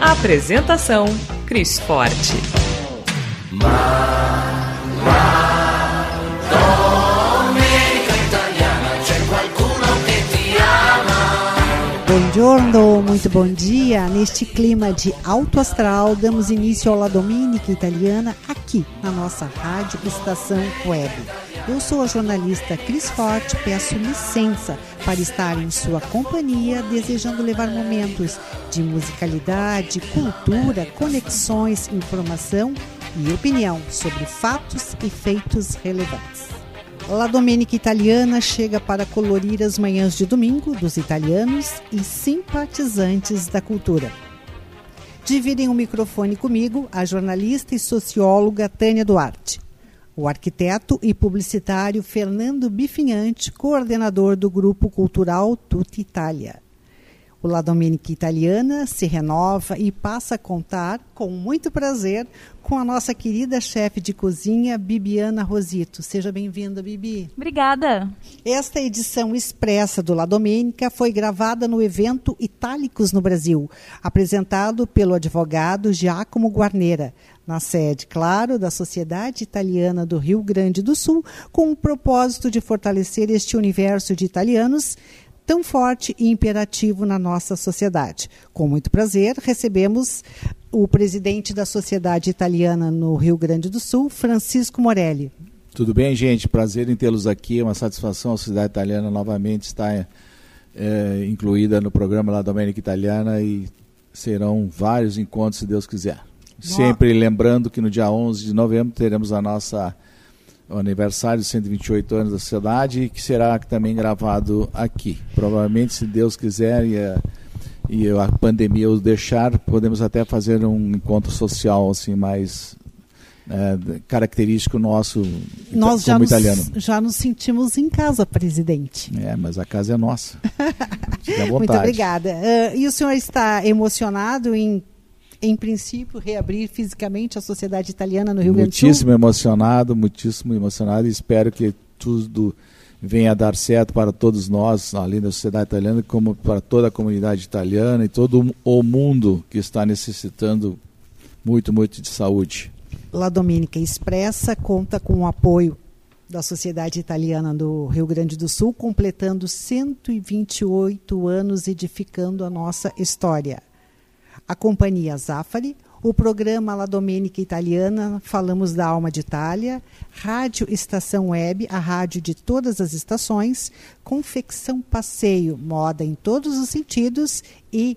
Apresentação: Cris Forte. Buongiorno, muito bom dia. Neste clima de alto astral, damos início ao La Dominica Italiana aqui na nossa rádio Estação Web. Eu sou a jornalista Cris Forte, peço licença para estar em sua companhia, desejando levar momentos de musicalidade, cultura, conexões, informação e opinião sobre fatos e feitos relevantes. La Domenica Italiana chega para colorir as manhãs de domingo dos italianos e simpatizantes da cultura. Dividem o microfone comigo a jornalista e socióloga Tânia Duarte, o arquiteto e publicitário Fernando Bifinhante, coordenador do grupo cultural Tutti Italia. O La Domenica Italiana se renova e passa a contar, com muito prazer, com a nossa querida chefe de cozinha, Bibiana Rosito. Seja bem-vinda, Bibi. Obrigada. Esta edição expressa do La Domenica foi gravada no evento Itálicos no Brasil, apresentado pelo advogado Giacomo Guarnera, na sede, claro, da Sociedade Italiana do Rio Grande do Sul, com o propósito de fortalecer este universo de italianos tão forte e imperativo na nossa sociedade. Com muito prazer, recebemos o presidente da Sociedade Italiana no Rio Grande do Sul, Francisco Morelli. Tudo bem, gente? Prazer em tê-los aqui. É uma satisfação a Sociedade Italiana novamente estar é, incluída no programa La Domenica Italiana e serão vários encontros, se Deus quiser. Sempre lembrando que no dia 11 de novembro teremos a nossa o aniversário de 128 anos da sociedade, que será também gravado aqui. Provavelmente, se Deus quiser e a, e a pandemia os deixar, podemos até fazer um encontro social assim mais é, característico nosso Nós como já nos, italiano. já nos sentimos em casa, presidente. É, mas a casa é nossa. Fique à vontade. Muito obrigada. Uh, e o senhor está emocionado em em princípio, reabrir fisicamente a sociedade italiana no Rio Grande do Sul? Muitíssimo emocionado, muitíssimo emocionado e espero que tudo venha a dar certo para todos nós, além da sociedade italiana, como para toda a comunidade italiana e todo o mundo que está necessitando muito, muito de saúde. La Domenica Expressa conta com o apoio da Sociedade Italiana do Rio Grande do Sul, completando 128 anos edificando a nossa história a Companhia Zafari, o programa La Domenica Italiana, Falamos da Alma de Itália, Rádio Estação Web, a rádio de todas as estações, Confecção Passeio, moda em todos os sentidos e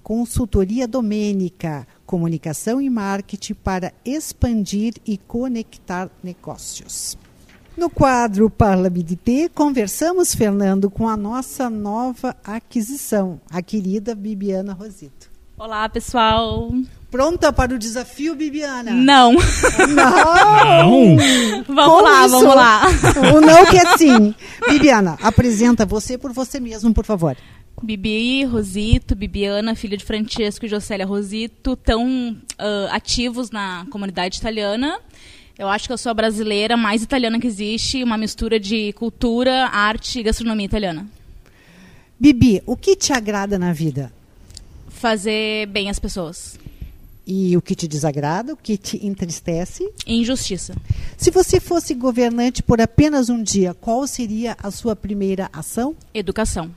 Consultoria Domênica, comunicação e marketing para expandir e conectar negócios. No quadro Parla-me de T, conversamos, Fernando, com a nossa nova aquisição, a querida Bibiana Rosito. Olá, pessoal. Pronta para o desafio, Bibiana? Não. Não. vamos Como lá, isso? vamos lá. O não que é sim. Bibiana, apresenta você por você mesmo, por favor. Bibi, Rosito, Bibiana, filha de Francesco e Jocélia Rosito, tão uh, ativos na comunidade italiana. Eu acho que eu sou a brasileira mais italiana que existe, uma mistura de cultura, arte e gastronomia italiana. Bibi, o que te agrada na vida? Fazer bem às pessoas. E o que te desagrada, o que te entristece? Injustiça. Se você fosse governante por apenas um dia, qual seria a sua primeira ação? Educação.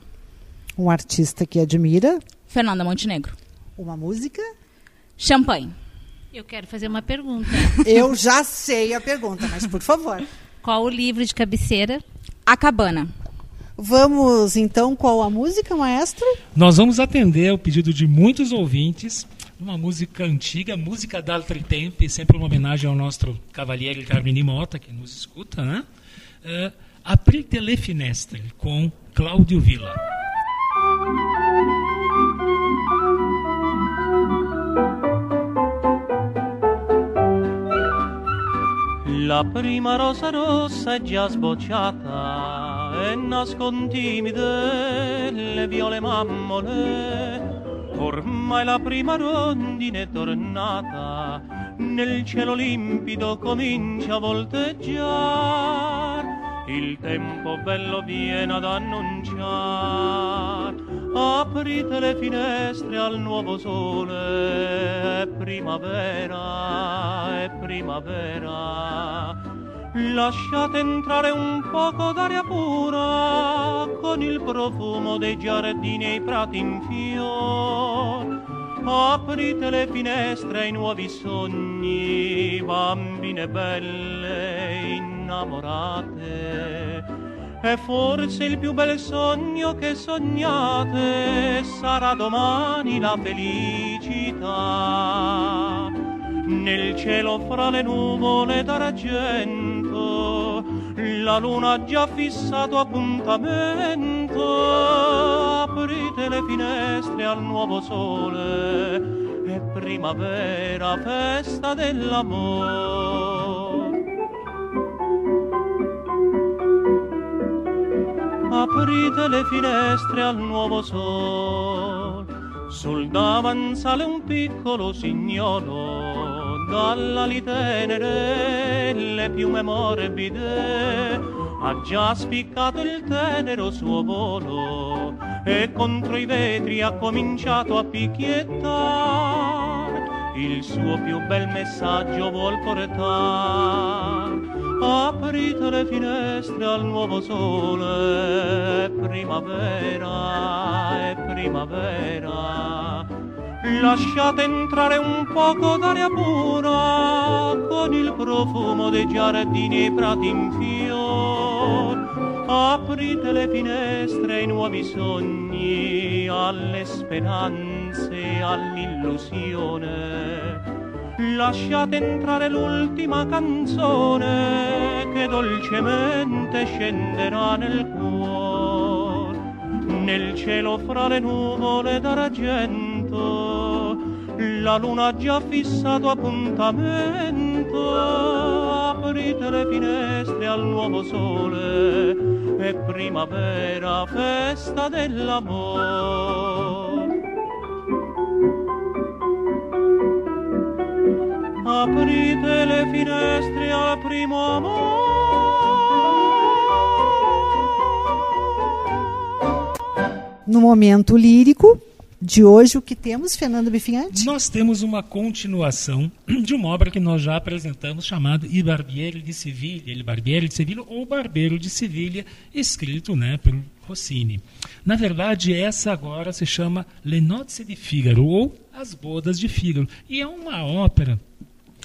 Um artista que admira? Fernanda Montenegro. Uma música? Champanhe. Eu quero fazer uma pergunta. Eu já sei a pergunta, mas por favor. Qual o livro de cabeceira? A Cabana. Vamos então, qual a música, maestro? Nós vamos atender ao pedido de muitos ouvintes, uma música antiga, música d'altri tempi, sempre uma homenagem ao nosso Cavaliere Carmine Mota, que nos escuta, né? Uh, Aprite le finestre, com Cláudio Villa. La prima rosa rossa è già sbocciata e nascon timide le viole mammole. Ormai la prima rondine è tornata, nel cielo limpido comincia a volteggiare. Il tempo bello viene ad annunciare, aprite le finestre al nuovo sole, è primavera, è primavera. Lasciate entrare un poco d'aria pura con il profumo dei giardini e i prati in fior. Aprite le finestre ai nuovi sogni, bambine belle innamorate. E forse il più bel sogno che sognate sarà domani la felicità. Nel cielo fra le nuvole d'argento, la luna ha già fissato appuntamento. Aprite le finestre al nuovo sole, è primavera, festa dell'amore. Aprite le finestre al nuovo sol. Sul davanzale un piccolo signolo, dalla tenere le piume morbide, ha già spiccato il tenero suo volo e contro i vetri ha cominciato a picchiettare. Il suo più bel messaggio vuol portare aprite le finestre al nuovo sole, primavera, è primavera. Lasciate entrare un poco d'aria pura con il profumo dei giardini e prati in fior. Aprite le finestre ai nuovi sogni, alle speranze, all'illusione lasciate entrare l'ultima canzone che dolcemente scenderà nel cuore, nel cielo fra le nuvole d'argento, la luna ha già fissato appuntamento, aprite le finestre al nuovo sole, è primavera, festa dell'amore. Aprite le finestre al primo amor. No momento lírico de hoje, o que temos, Fernando Bifinhante? Nós temos uma continuação de uma obra que nós já apresentamos, chamado I Barbieri de Sevilha, Il Barbieri de Sevilha, ou Barbeiro de Sevilha, escrito né, por Rossini. Na verdade, essa agora se chama Le Nozze di Figaro, ou As Bodas de Figaro, e é uma ópera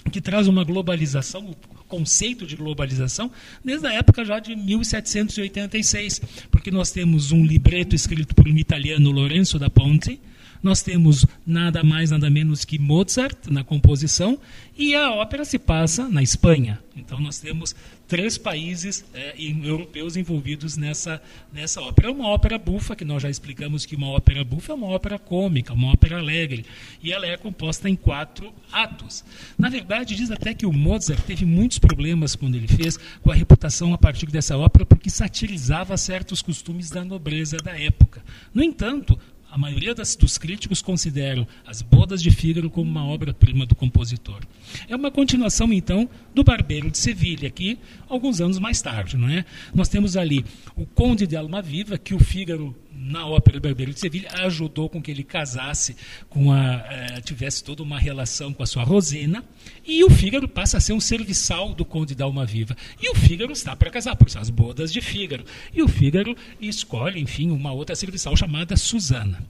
que traz uma globalização, o conceito de globalização, desde a época já de 1786, porque nós temos um libreto escrito por um italiano, Lorenzo da Ponte, nós temos nada mais, nada menos que Mozart na composição, e a ópera se passa na Espanha. Então nós temos três países é, europeus envolvidos nessa, nessa ópera. É uma ópera bufa, que nós já explicamos que uma ópera bufa é uma ópera cômica, uma ópera alegre. E ela é composta em quatro atos. Na verdade, diz até que o Mozart teve muitos problemas quando ele fez com a reputação a partir dessa ópera, porque satirizava certos costumes da nobreza da época. No entanto, a maioria das, dos críticos consideram As Bodas de Fígaro como uma obra-prima do compositor. É uma continuação, então, do Barbeiro de Sevilha, que alguns anos mais tarde. Não é? Nós temos ali o Conde de Almaviva, que o Fígaro na ópera Barbeiro de Sevilha ajudou com que ele casasse, com a, eh, tivesse toda uma relação com a sua Rosina, e o Fígaro passa a ser um serviçal do Conde da Alma Viva. E o Fígaro está para casar, por isso as bodas de Fígaro. E o Fígaro escolhe, enfim, uma outra serviçal chamada Susana.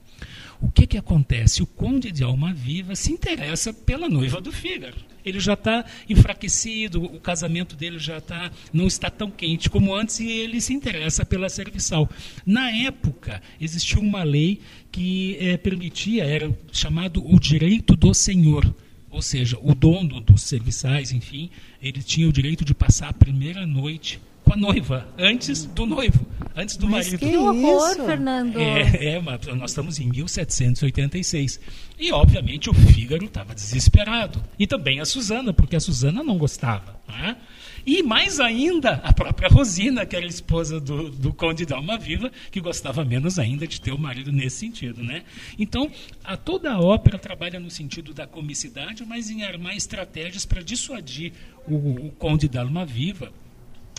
O que, que acontece? O Conde de Alma Viva se interessa pela noiva do Fígaro ele já está enfraquecido, o casamento dele já tá, não está tão quente como antes e ele se interessa pela serviçal. Na época, existia uma lei que é, permitia, era chamado o direito do senhor. Ou seja, o dono dos serviçais, enfim, ele tinha o direito de passar a primeira noite com a noiva, antes do noivo, antes do Mas marido. Que horror, Fernando! É, é, nós estamos em 1786. E, obviamente, o Fígaro estava desesperado. E também a Susana, porque a Susana não gostava. Né? E mais ainda, a própria Rosina, que era esposa do, do Conde de Alma Viva, que gostava menos ainda de ter o marido nesse sentido. Né? Então, a, toda a ópera trabalha no sentido da comicidade, mas em armar estratégias para dissuadir o, o Conde de Alma Viva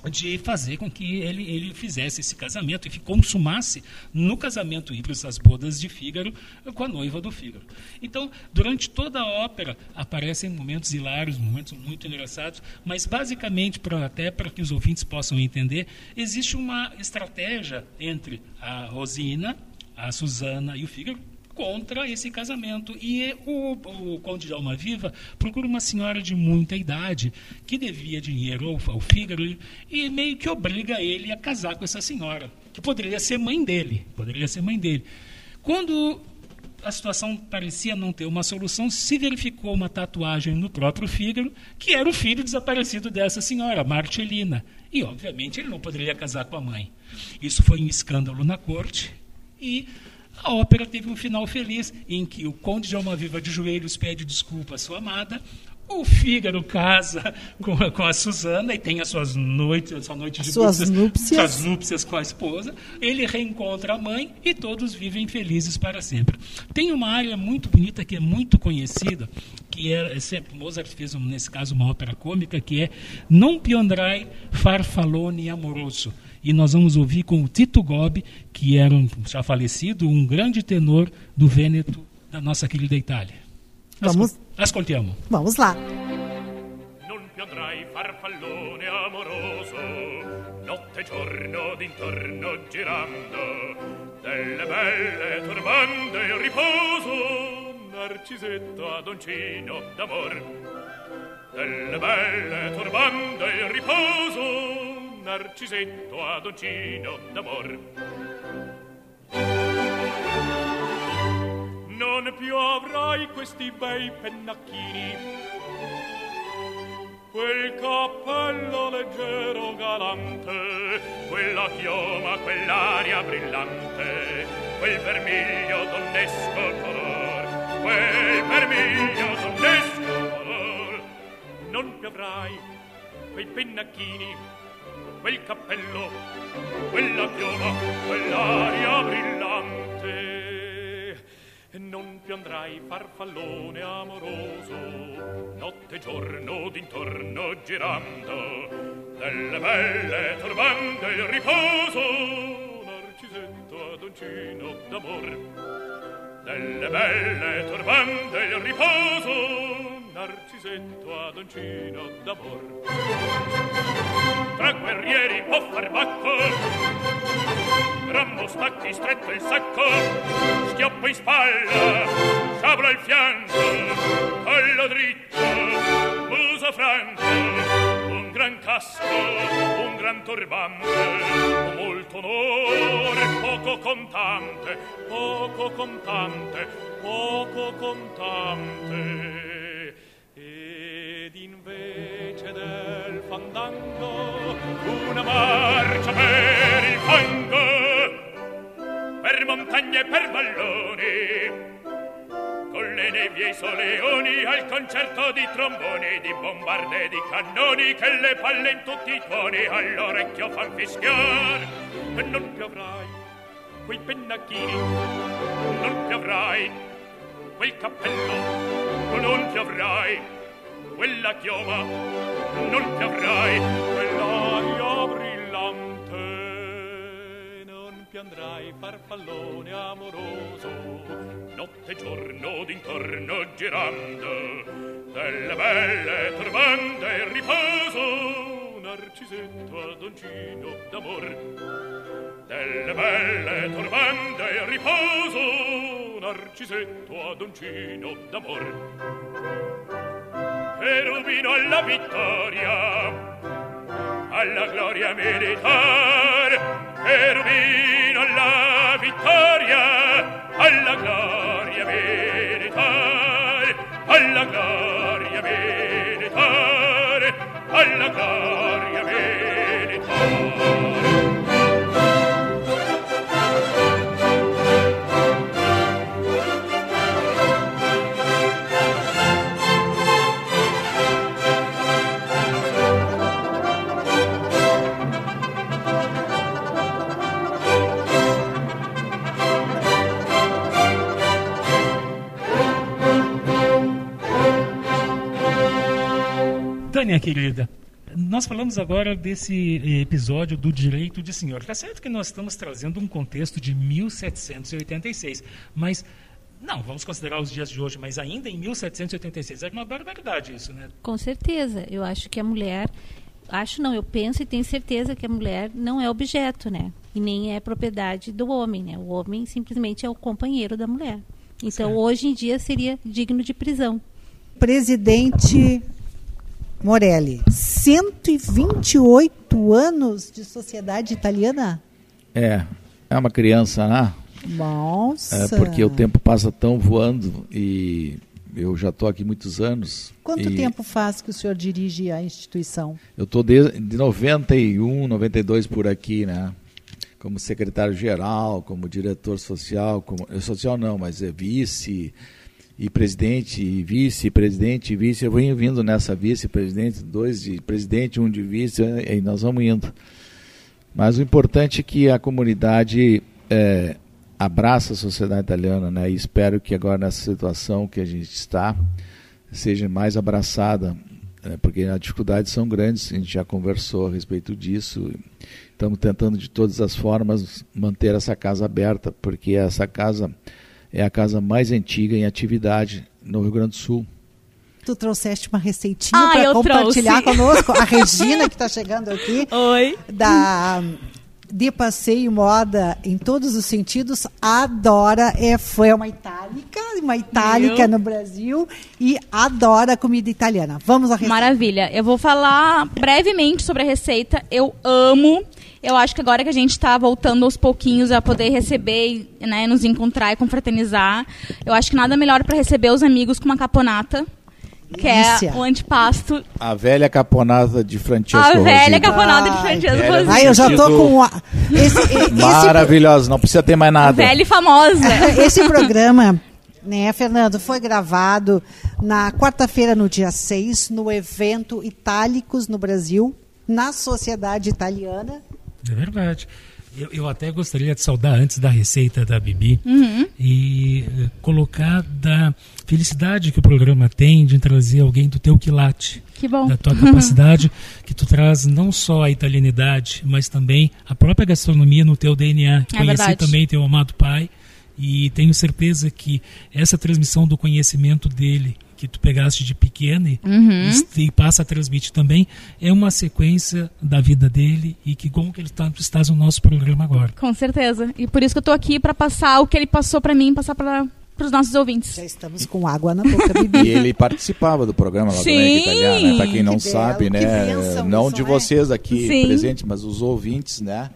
de fazer com que ele, ele fizesse esse casamento e consumasse no casamento híbrido as bodas de Fígaro com a noiva do Fígaro. Então, durante toda a ópera aparecem momentos hilários, momentos muito engraçados, mas basicamente, pra, até para que os ouvintes possam entender, existe uma estratégia entre a Rosina, a Susana e o Fígaro, contra esse casamento. E o, o Conde de Alma Viva procura uma senhora de muita idade que devia dinheiro ao, ao Fígaro e meio que obriga ele a casar com essa senhora, que poderia ser mãe dele. Poderia ser mãe dele. Quando a situação parecia não ter uma solução, se verificou uma tatuagem no próprio Fígaro, que era o filho desaparecido dessa senhora, Marcelina. E, obviamente, ele não poderia casar com a mãe. Isso foi um escândalo na corte e a ópera teve um final feliz, em que o conde de Alma Viva de joelhos pede desculpa à sua amada, o Fígaro casa com a, com a Susana e tem as suas noites, a sua noite de suas núpcias, núpcias. Suas núpcias com a esposa. Ele reencontra a mãe e todos vivem felizes para sempre. Tem uma área muito bonita que é muito conhecida, que é, é sempre, Mozart fez, nesse caso, uma ópera cômica, que é Non piondrai farfallone amoroso e nós vamos ouvir com o Tito Gobi, que era um, já falecido, um grande tenor do Vêneto da nossa querida Itália. Vamos. Ascoltiamo. Vamos lá. Non piandrai farfallone amoroso, notte e giorno d'intorno girando, delle belle turbando il riposo, narcisetto adoncino d'amor. Delle belle turbando il riposo, narcisetto adoncino d'amor. Non più avrai questi bei pennacchini, quel cappello leggero galante, quella chioma, quell'aria brillante, quel vermiglio donnesco color, quel vermiglio donnesco color. Non più avrai quei pennacchini, quel cappello, quella chioma, quell'aria brillante. E non più andrai farfallone amoroso, notte e giorno d'intorno girando, delle belle turbando il riposo, narcisetto adoncino d'amor. Delle belle turbando il riposo, narcisetto adoncino d'amor. Tra guerrieri può far bacco, rammo stacchi stretto il sacco, schioppo in spalla, sciabro al fianco, collo dritto, muso franco, un gran casco, un gran turbante, molto onore, poco contante, poco contante, poco contante fandango, una marcia per il fango, per montagne e per valloni, con le nebbie e i soleoni, al concerto di tromboni, di bombarde e di cannoni, che le palle in tutti i tuoni all'orecchio fan fischiar, e non piovrai quei pennacchini, non piovrai quel cappello, non piovrai. Quella chioma non ti avrai quell'aria brillante. Non piandrai farfallone amoroso notte e giorno d'intorno girando delle belle turbando il riposo narcisetto adoncino d'amor. Delle belle turbando il riposo narcisetto adoncino d'amor cherubino alla vittoria, alla gloria militar, cherubino alla vittoria, alla gloria militar, alla gloria militar, alla gloria militar. Tânia, querida, nós falamos agora desse episódio do direito de senhor. Está certo que nós estamos trazendo um contexto de 1786, mas não, vamos considerar os dias de hoje, mas ainda em 1786 era uma barbaridade isso, né? Com certeza. Eu acho que a mulher. Acho não, eu penso e tenho certeza que a mulher não é objeto, né? E nem é propriedade do homem, né? O homem simplesmente é o companheiro da mulher. Então, Certo. hoje em dia seria digno de prisão. Presidente Morelli, 128 anos de sociedade italiana? É, é uma criança, né? Nossa. É porque o tempo passa tão voando e eu já estou aqui muitos anos. Quanto tempo faz que o senhor dirige a instituição? Eu estou desde de 91, 92 por aqui, né? Como secretário-geral, como diretor social, como social não, mas é vice e presidente e vice-presidente e vice. Eu venho vindo nessa vice-presidente, dois de presidente, um de vice, eh, e nós vamos indo. Mas o importante é que a comunidade eh, abraça a sociedade italiana, né? E espero que agora nessa situação que a gente está seja mais abraçada, né? porque as dificuldades são grandes. A gente já conversou a respeito disso. Estamos tentando de todas as formas manter essa casa aberta, porque essa casa é a casa mais antiga em atividade no Rio Grande do Sul. Tu trouxeste uma receitinha Ah, para compartilhar trouxe. conosco. A Regina, que está chegando aqui, Oi. da de passeio moda em todos os sentidos, adora, é, foi uma itálica, uma itálica Viu? no Brasil e adora comida italiana. Vamos à receita. Maravilha. Eu vou falar brevemente sobre a receita. Eu amo. Eu acho que agora que a gente está voltando aos pouquinhos a poder receber, né, nos encontrar e confraternizar, eu acho que nada melhor para receber os amigos com uma caponata, que Delícia. é o antipasto. A velha caponata de Francesco a velha Rosito. caponata de Francesco Rosito. Ai, eu já tô com a, esse, esse, Maravilhosa, não precisa ter mais nada. Velha e famosa. Esse programa, né, Fernando, foi gravado na quarta-feira, no dia 6, no evento Itálicos no Brasil, na Sociedade Italiana. É verdade. Eu, eu até gostaria de saudar antes da receita da Bibi e eh, colocar da felicidade que o programa tem de trazer alguém do teu quilate. Que bom. Da tua capacidade, que tu traz não só a italianidade, mas também a própria gastronomia no teu DNA. Conheci verdade. também teu amado pai e tenho certeza que essa transmissão do conhecimento dele que tu pegaste de pequeno e, Uhum. e, e passa a transmitir também é uma sequência da vida dele e que bom que ele tá, tu estás no nosso programa agora. Com certeza. E por isso que eu tô aqui para passar o que ele passou para mim, passar para os nossos ouvintes. Já estamos com água na boca, Bibi. E ele participava do programa lá do Sim. América Italiana, para quem não Que sabe, belo, né? não isso, de né? vocês aqui Sim. presentes, mas os ouvintes, né?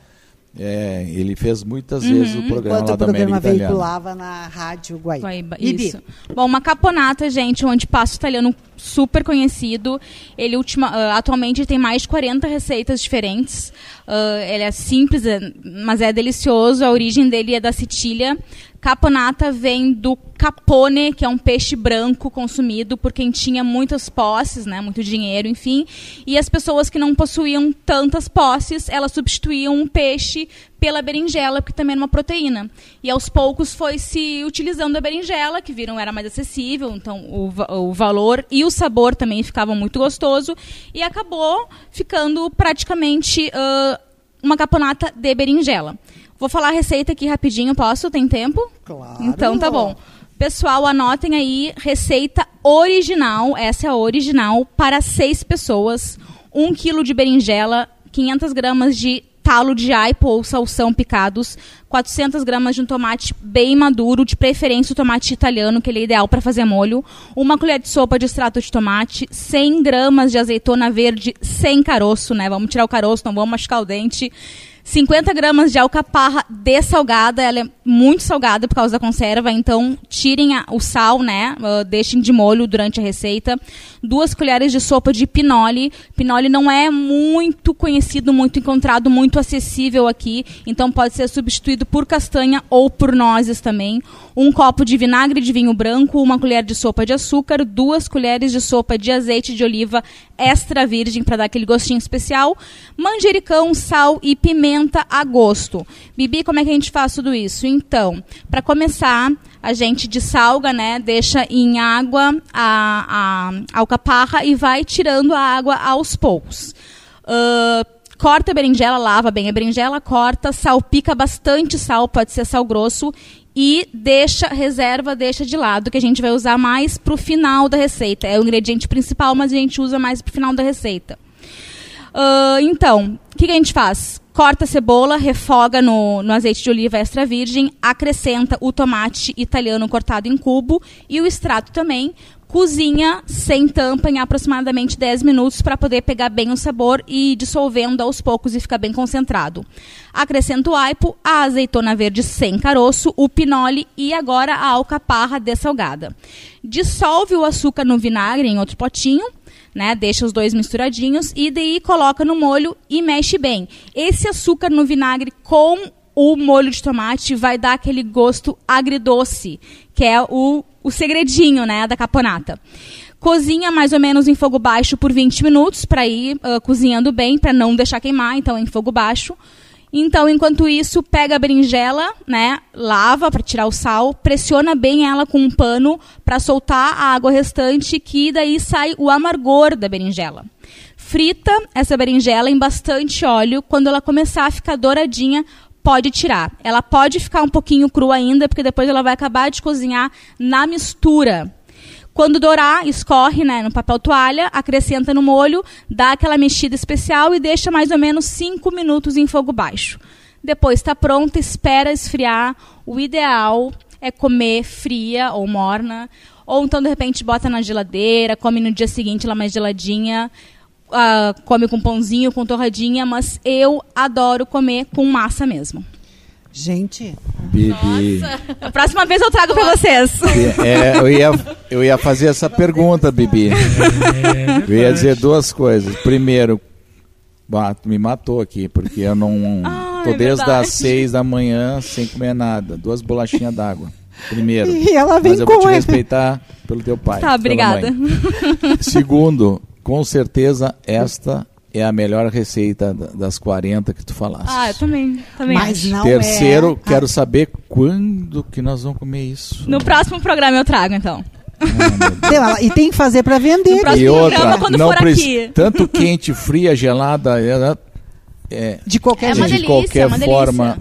É, ele fez muitas vezes o programa Enquanto lá o do programa América Italiana. veiculava na Rádio Guaíba. Guaíba, isso. Bom, uma caponata, gente, um antipasto italiano super conhecido. Ele ultima, ah, atualmente tem mais de 40 receitas diferentes. Ah, ele é simples, é- mas é delicioso. A origem dele é da Sicília. Caponata vem do capone, que é um peixe branco consumido por quem tinha muitas posses, né, muito dinheiro, enfim. E as pessoas que não possuíam tantas posses, elas substituíam um peixe pela berinjela, porque também era uma proteína. E aos poucos foi se utilizando a berinjela, que viram era mais acessível, então o, o valor e o sabor também ficavam muito gostoso. E acabou ficando praticamente ah, uma caponata de berinjela. Vou falar a receita aqui rapidinho, posso? Tem tempo? Claro. Então tá bom. Pessoal, anotem aí, receita original, essa é a original, para seis pessoas. Um quilo de berinjela, 500 gramas de talo de aipo ou salsão picados, 400 gramas de um tomate bem maduro, de preferência o tomate italiano, que ele é ideal para fazer molho, uma colher de sopa de extrato de tomate, 100 gramas de azeitona verde sem caroço, né? Vamos tirar o caroço, não vamos machucar o dente. 50 gramas de alcaparra dessalgada, ela é muito salgada por causa da conserva, então tirem a- o sal, né? ah, deixem de molho durante a receita. Duas colheres de sopa de pinole. Pinole não é muito conhecido, muito encontrado, muito acessível aqui, então pode ser substituído por castanha ou por nozes também. Um copo de vinagre de vinho branco, uma colher de sopa de açúcar, duas colheres de sopa de azeite de oliva extra virgem para dar aquele gostinho especial, manjericão, sal e pimenta pimenta a gosto. Bibi, como é que a gente faz tudo isso? Então, para começar, a gente dessalga, né? Deixa em água a, a alcaparra e vai tirando a água aos poucos. Uh, corta a berinjela, lava bem a berinjela, corta, salpica bastante sal, pode ser sal grosso, e deixa, reserva, deixa de lado, que a gente vai usar mais para o final da receita. É o ingrediente principal, mas a gente usa mais para o final da receita. Uh, então, o que, que, a gente faz? Corta a cebola, refoga no, no azeite de oliva extra virgem, acrescenta o tomate italiano cortado em cubo e o extrato também, Cozinha sem tampa em aproximadamente 10 minutos para poder pegar bem o sabor e dissolvendo aos poucos e ficar bem concentrado. Acrescento o aipo, a azeitona verde sem caroço, o pinole e agora a alcaparra dessalgada. Dissolve o açúcar no vinagre em outro potinho, né? Deixa os dois misturadinhos e daí coloca no molho e mexe bem. Esse açúcar no vinagre com o molho de tomate vai dar aquele gosto agridoce, que é o o segredinho, né, da caponata. Cozinha mais ou menos em fogo baixo por 20 minutos para ir uh, cozinhando bem, para não deixar queimar, então em fogo baixo. Então, enquanto isso, pega a berinjela, né, lava para tirar o sal, pressiona bem ela com um pano para soltar a água restante, que daí sai o amargor da berinjela. Frita essa berinjela em bastante óleo, quando ela começar a ficar douradinha, pode tirar. Ela pode ficar um pouquinho crua ainda, porque depois ela vai acabar de cozinhar na mistura. Quando dourar, escorre né, no papel toalha, acrescenta no molho, dá aquela mexida especial e deixa mais ou menos 5 minutos em fogo baixo. Depois está pronta, espera esfriar. O ideal é comer fria ou morna, ou então de repente bota na geladeira, come no dia seguinte lá mais geladinha uh, come com pãozinho, com torradinha, mas eu adoro comer com massa mesmo. Gente. Bibi. A próxima vez eu trago para vocês. É, eu, ia, eu ia fazer essa pergunta, Bibi. É, eu ia dizer duas coisas. Primeiro, me matou aqui, porque eu não. Ah, tô é desde as seis da manhã sem comer nada. Duas bolachinhas d'água. Primeiro. E ela vem mas eu com vou te respeitar pelo teu pai. Tá, obrigada. Segundo, com certeza esta é a melhor receita das 40 que tu falaste. Ah, eu também. também Mas não Terceiro, é... quero saber quando que nós vamos comer isso. No próximo programa eu trago, então. Ah, e tem que fazer para vender. No próximo e outra, programa, quando não for aqui. Tanto quente, fria, gelada, é, é de qualquer, é de delícia, qualquer é forma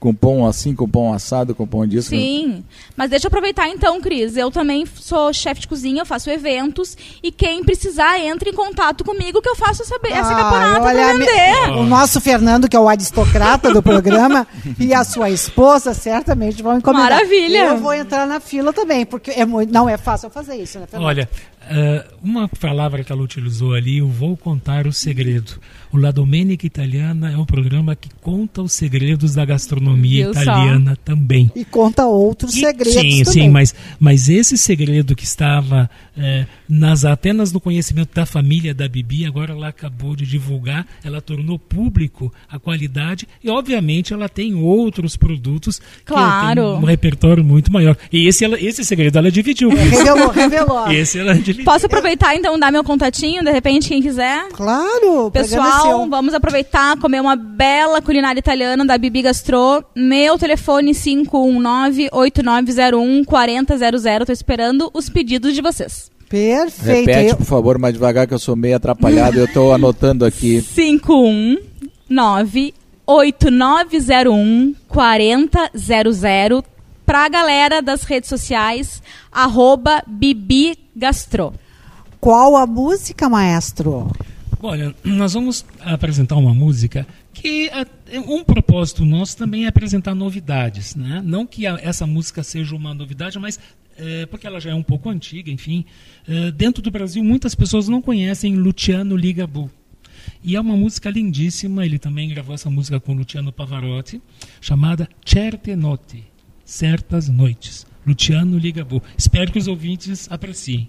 com pão assim, com pão assado, com pão disso. Sim. Mas deixa eu aproveitar então, Cris. Eu também sou chefe de cozinha, eu faço eventos. E quem precisar, entre em contato comigo que eu faço essa, essa caponata pra vender. O nosso Fernando, que é o aristocrata do programa, e a sua esposa, certamente vão encomendar. Maravilha. Eu vou entrar na fila também, porque é muito, não é fácil fazer isso, né, Fernando? Olha, uh, uma palavra que ela utilizou ali, eu vou contar o segredo. O La Domenica Italiana é um programa que conta os segredos da gastronomia Viu italiana só? também. E conta outros e, segredos sim, também. Sim, mas, mas esse segredo que estava é, nas, apenas no conhecimento da família da Bibi, agora ela acabou de divulgar, ela tornou público a qualidade e, obviamente, ela tem outros produtos claro. que tem um repertório muito maior. E esse, ela, esse segredo ela dividiu. revelou, revelou. Esse ela dividiu. Posso aproveitar, então, dar meu contatinho, de repente, quem quiser? Claro! Pessoal, Natal, vamos aproveitar, comer uma bela culinária italiana da Bibi Gastro. Meu telefone 519-8901-4000. Tô esperando os pedidos de vocês. Perfeito. Repete, por favor, mais devagar, que eu sou meio atrapalhado. eu estou anotando aqui. 519 8901 4000 para a galera das redes sociais, arroba Bibi Gastro. Qual a música, maestro? Olha, nós vamos apresentar uma música que um propósito nosso também é apresentar novidades, né? Não que essa música seja uma novidade, mas é, porque ela já é um pouco antiga, enfim. É, dentro do Brasil, muitas pessoas não conhecem Luciano Ligabue. E é uma música lindíssima, ele também gravou essa música com Luciano Pavarotti, chamada Certe Notti, Certas Noites. Luciano Ligabue. Espero que os ouvintes apreciem.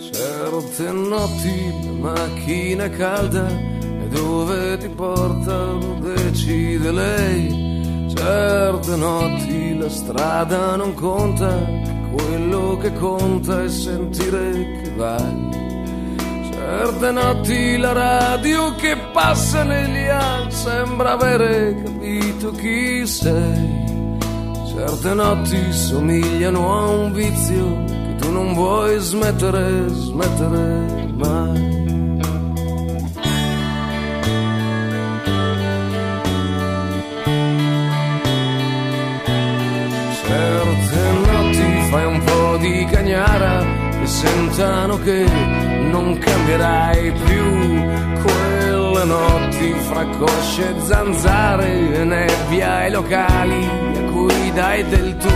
Certe notti macchina calda e dove ti porta lo decide lei. Certe notti la strada non conta, quello che conta è sentire che vai. Certe notti la radio che passa negli anni sembra avere capito chi sei. Certe notti somigliano a un vizio che tu non vuoi smettere, smettere mai. Certe notti fai un po' di cagnara e sentano che non cambierai più quelle notti fra cosce e zanzare e nebbia ai locali a cui dai del tu.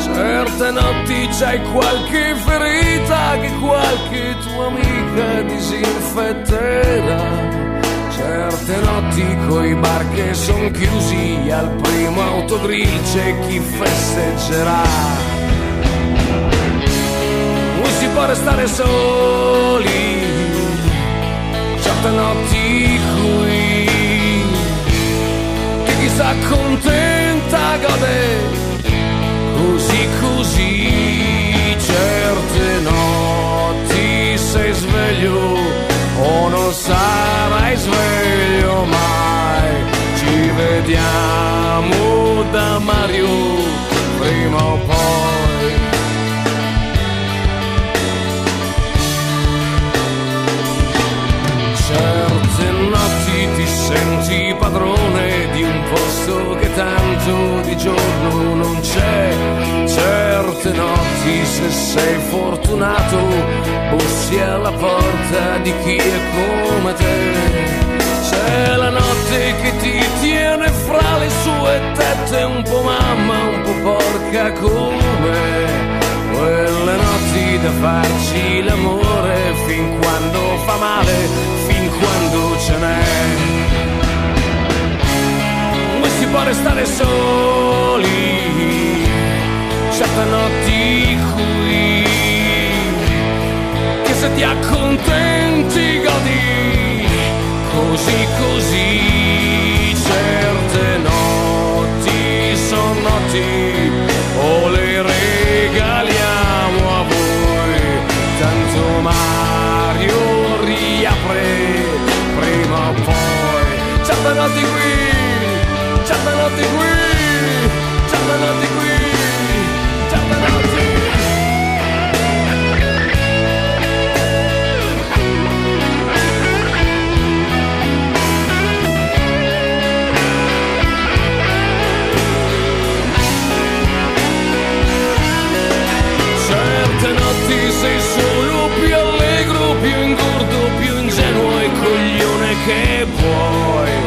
Certe notti c'hai qualche ferita che qualche tua amica disinfetterà. Certe notti coi bar che son chiusi al primo autogrill c'è chi festeggerà. Può restare soli, certe notti qui, che chi sta contenta gode così così, certe notti sei sveglio o non sarai sveglio mai. Ci vediamo da Mario prima o poi. Padrone di un posto che tanto di giorno non c'è. Certe notti se sei fortunato bussi alla porta di chi è come te. C'è la notte che ti tiene fra le sue tette un po' mamma, un po' porca come quelle notti da farci l'amore fin quando fa male, fin quando ce n'è. Restare soli, certe notti qui, che se ti accontenti godi, così così, certe notti sono notti, o le regaliamo a voi, tanto Mario riapre prima o poi, certe notti qui, certe notti qui, certe notti qui, certe notti Certe notti sei solo più allegro, più ingordo, più ingenuo e coglione che puoi.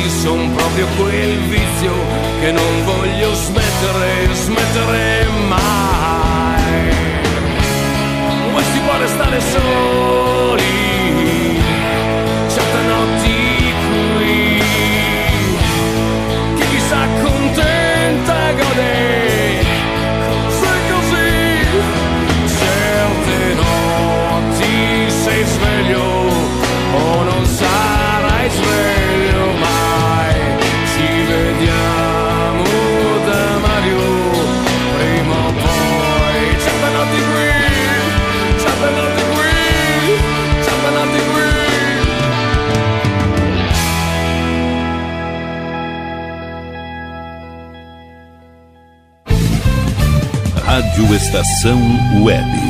Quelle notti son proprio quel vizio che non voglio smettere, smettere mai. Ma si può restare soli, Rádio Estação Web.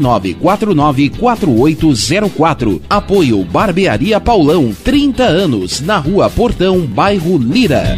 51999494804. Apoio Barbearia Paulão, 30 anos, na Rua Portão, bairro Lira.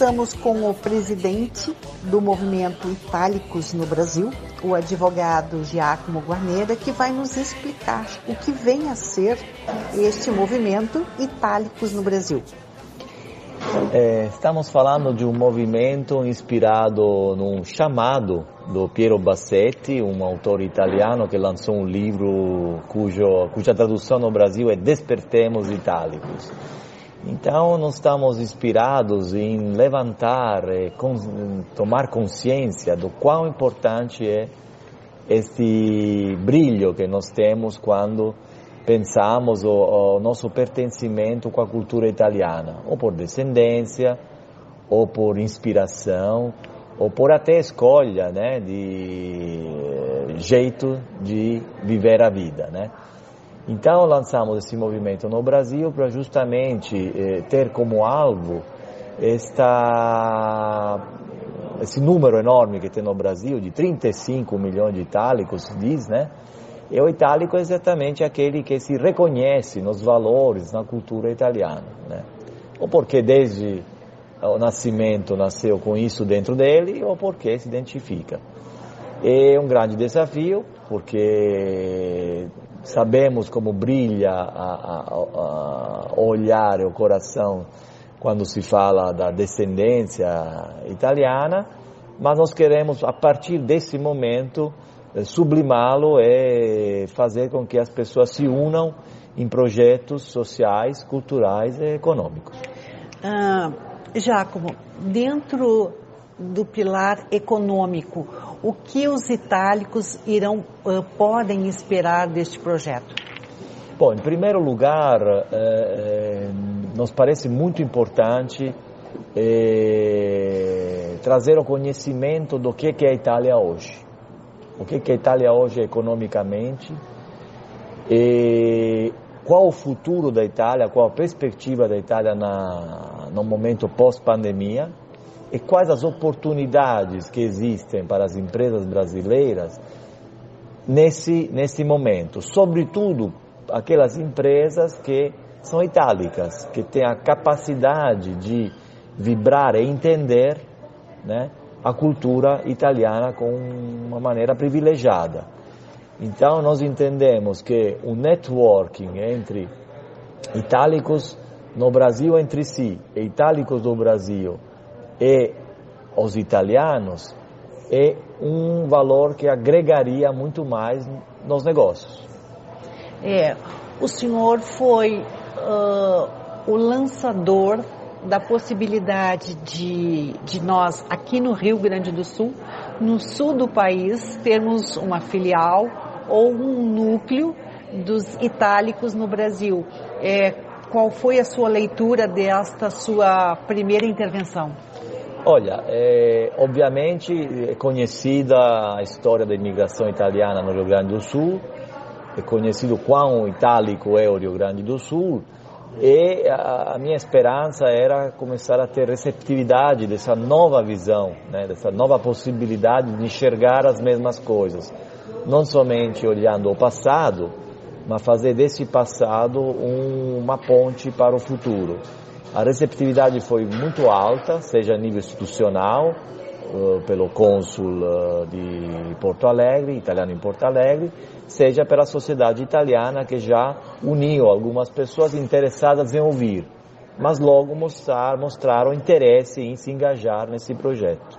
estamos com o presidente do movimento Itálicos no Brasil, o advogado Giacomo Guarneira, que vai nos explicar o que vem a ser este movimento Itálicos no Brasil. É, estamos falando de um movimento inspirado num chamado do Piero Bassetti, um autor italiano que lançou um livro cujo, cuja tradução no Brasil é Despertemos Itálicos. Então, nós estamos inspirados em levantar, e tomar consciência do quão importante é este brilho que nós temos quando pensamos o, o nosso pertencimento com a cultura italiana, ou por descendência, ou por inspiração, ou por até escolha, né, de jeito de viver a vida, né? Então lançamos esse movimento no Brasil para justamente eh, ter como alvo esta, esse número enorme que tem no Brasil, de 35 milhões de itálicos, diz, né? E o itálico é exatamente aquele que se reconhece nos valores, na cultura italiana, né? Ou porque desde o nascimento nasceu com isso dentro dele, ou porque se identifica. É um grande desafio, porque sabemos como brilha a olhar o coração quando se fala da descendência italiana, mas nós queremos, a partir desse momento, sublimá-lo e fazer com que as pessoas se unam em projetos sociais, culturais e econômicos. Ah, Giacomo, dentro do pilar econômico, o que os itálicos irão, podem esperar deste projeto? Bom, em primeiro lugar, eh, eh, nos parece muito importante eh, trazer o conhecimento do que é a Itália hoje. O que é a Itália hoje economicamente e qual o futuro da Itália, qual a perspectiva da Itália na, no momento pós-pandemia e quais as oportunidades que existem para as empresas brasileiras nesse, nesse momento, sobretudo aquelas empresas que são itálicas, que têm a capacidade de vibrar e entender né, a cultura italiana com uma maneira privilegiada. Então nós entendemos que o networking entre itálicos no Brasil entre si e itálicos do Brasil e os italianos é um valor que agregaria muito mais nos negócios. É, o senhor foi uh, o lançador da possibilidade de, de nós, aqui no Rio Grande do Sul, no sul do país, termos uma filial ou um núcleo dos itálicos no Brasil. É, qual foi a sua leitura desta sua primeira intervenção? Olha, é, obviamente é conhecida a história da imigração italiana no Rio Grande do Sul, é conhecido quão itálico é o Rio Grande do Sul, e a, a, minha esperança era começar a ter receptividade dessa nova visão, né, dessa nova possibilidade de enxergar as mesmas coisas, não somente olhando o passado, mas fazer desse passado um, uma ponte para o futuro. A receptividade foi muito alta, seja a nível institucional, uh, pelo cônsul uh, de Porto Alegre, italiano em Porto Alegre, seja pela sociedade italiana que já uniu algumas pessoas interessadas em ouvir, mas logo mostrar, mostraram interesse em se engajar nesse projeto.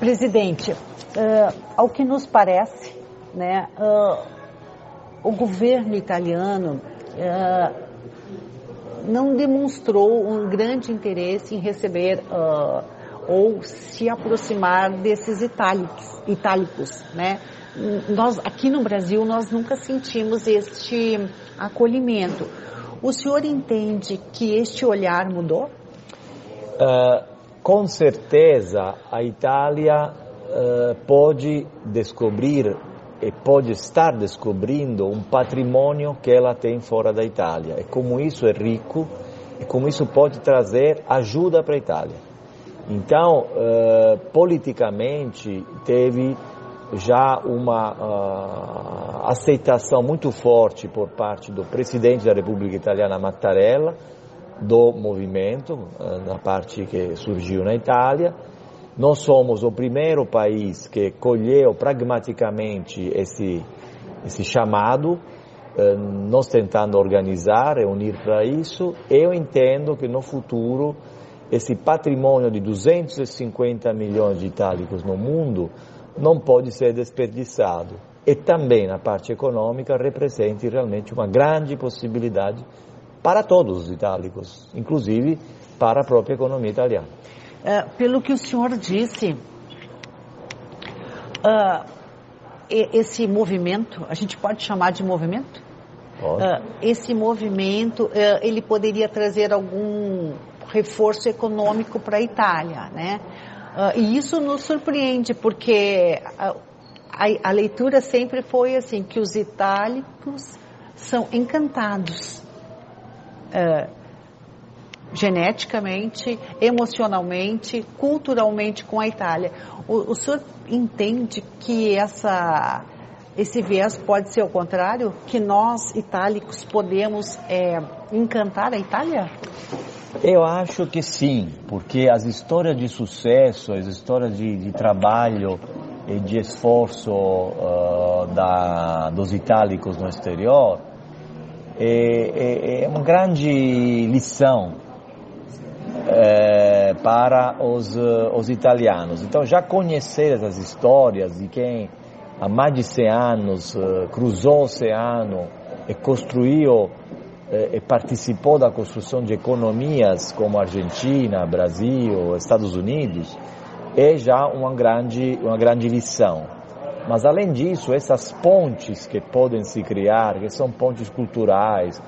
Presidente, uh, ao que nos parece, né, uh, o governo italiano uh, não demonstrou um grande interesse em receber ou se aproximar desses itálicos, itálicos, né? nós aqui no Brasil nós nunca sentimos este acolhimento. O senhor entende que este olhar mudou? Uh, com certeza a Itália uh, pode descobrir e pode estar descobrindo um patrimônio que ela tem fora da Itália e como isso é rico e como isso pode trazer ajuda para a Itália. Então, uh, politicamente teve já uma uh, aceitação muito forte por parte do presidente da República Italiana Mattarella do movimento, uh, na parte que surgiu na Itália. Nós somos o primeiro país que colheu pragmaticamente esse, esse chamado, uh, nós tentando organizar e unir para isso. Eu entendo que no futuro esse patrimônio de 250 milhões de itálicos no mundo não pode ser desperdiçado e também na parte econômica representa realmente uma grande possibilidade para todos os itálicos, inclusive para a própria economia italiana. É, pelo que o senhor disse, uh, esse movimento, a gente pode chamar de movimento? Uh, esse movimento, uh, ele poderia trazer algum reforço econômico para a Itália, né? E isso nos surpreende, porque a, a, a, leitura sempre foi assim, que os itálicos são encantados uh, geneticamente, emocionalmente, culturalmente com a Itália. O, o senhor entende que essa, esse viés pode ser o contrário? Que nós, itálicos, podemos é, encantar a Itália? Eu acho que sim, porque as histórias de sucesso, as histórias de, de trabalho e de esforço uh, da, dos itálicos no exterior é, é, é uma grande lição é, para os, os italianos. Então, já conhecer essas histórias de quem há mais de 100 anos uh, cruzou o oceano e construiu eh, participou da construção de economias como Argentina, Brasil, Estados Unidos, é já uma grande, uma grande lição. Mas além disso, essas pontes que podem se criar, que são pontes culturais,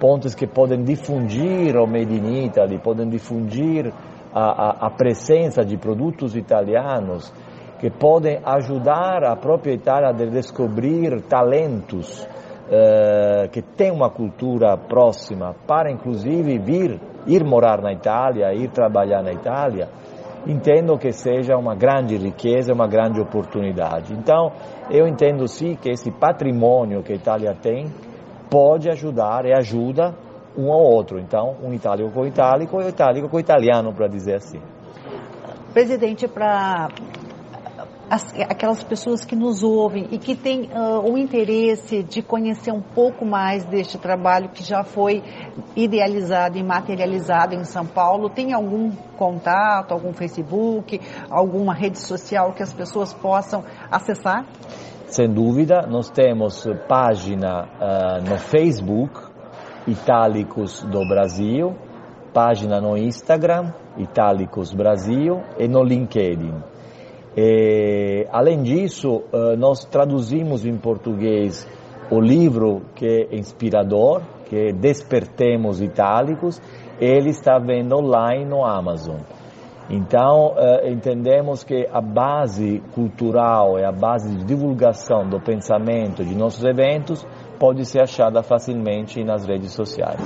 pontes que podem difundir o Made in Italy, podem difundir a, a, a presença de produtos italianos, que podem ajudar a própria Itália a descobrir talentos uh, que tem uma cultura próxima para inclusive vir, ir morar na Itália, ir trabalhar na Itália, entendo que seja uma grande riqueza, uma grande oportunidade. Então, eu entendo sim que esse patrimônio que a Itália tem pode ajudar e ajuda um ao outro. Então, um itálico com itálico e um itálico com italiano, para dizer assim. Presidente, para aquelas pessoas que nos ouvem e que têm uh, o interesse de conhecer um pouco mais deste trabalho que já foi idealizado e materializado em São Paulo, tem algum contato, algum Facebook, alguma rede social que as pessoas possam acessar? Sem dúvida, nós temos página uh, no Facebook, Itálicos do Brasil, página no Instagram, Itálicos Brasil, e no LinkedIn. E, além disso, uh, nós traduzimos em português o livro que é inspirador, que é Despertemos Itálicos, ele está vendo online no Amazon. Então, uh, entendemos que a base cultural e a base de divulgação do pensamento de nossos eventos pode ser achada facilmente nas redes sociais.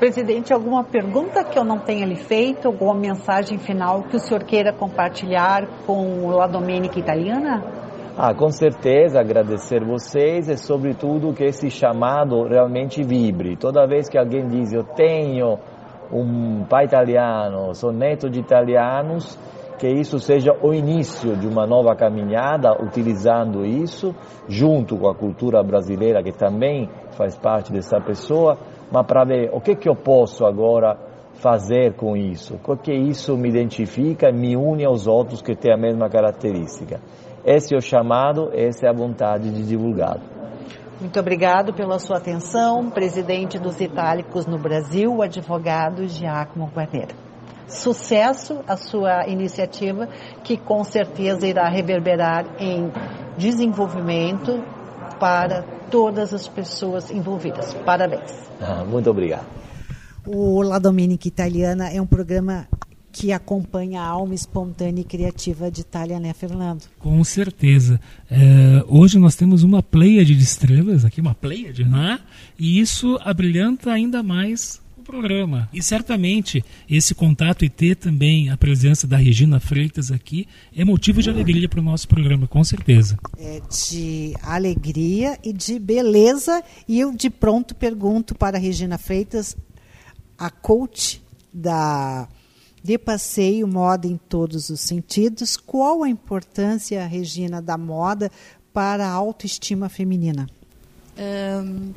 Presidente, alguma pergunta que eu não tenha lhe feito, alguma mensagem final que o senhor queira compartilhar com La Domenica Italiana? Ah, com certeza, agradecer vocês e, sobretudo, que esse chamado realmente vibre. Toda vez que alguém diz eu tenho um pai italiano, sou neto de italianos, que isso seja o início de uma nova caminhada, utilizando isso, junto com a cultura brasileira, que também faz parte dessa pessoa, mas para ver o que, que eu posso agora fazer com isso, porque isso me identifica, me une aos outros que têm a mesma característica. Esse é o chamado, essa é a vontade de divulgá-lo. Muito obrigado pela sua atenção, presidente dos Itálicos no Brasil, o advogado Giacomo Guarneira sucesso a sua iniciativa, que com certeza irá reverberar em desenvolvimento para todas as pessoas envolvidas. Parabéns. Ah, muito obrigado. O La Domenica Italiana é um programa que acompanha a alma espontânea e criativa de Itália, né, Fernando? Com certeza. É, hoje nós temos uma pleia de estrelas, aqui uma pleia de, né? E isso abrilhanta ainda mais programa. E certamente esse contato e ter também a presença da Regina Freitas aqui é motivo de alegria para o nosso programa, com certeza. É de alegria e de beleza. E eu de pronto pergunto para a Regina Freitas, a coach da de passeio, moda em todos os sentidos, qual a importância, Regina, da moda para a autoestima feminina? Um,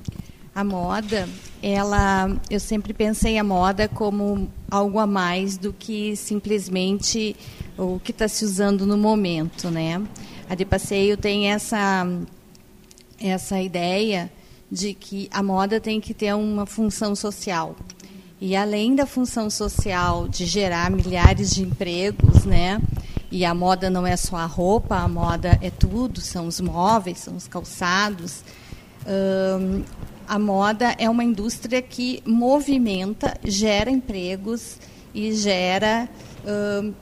a moda, ela, eu sempre pensei a moda como algo a mais do que simplesmente o que está se usando no momento, né? A de passeio tem essa essa ideia de que a moda tem que ter uma função social. E além da função social de gerar milhares de empregos, né? E a moda não é só a roupa, a moda é tudo, são os móveis, são os calçados. Um, a moda é uma indústria que movimenta, gera empregos e gera uh,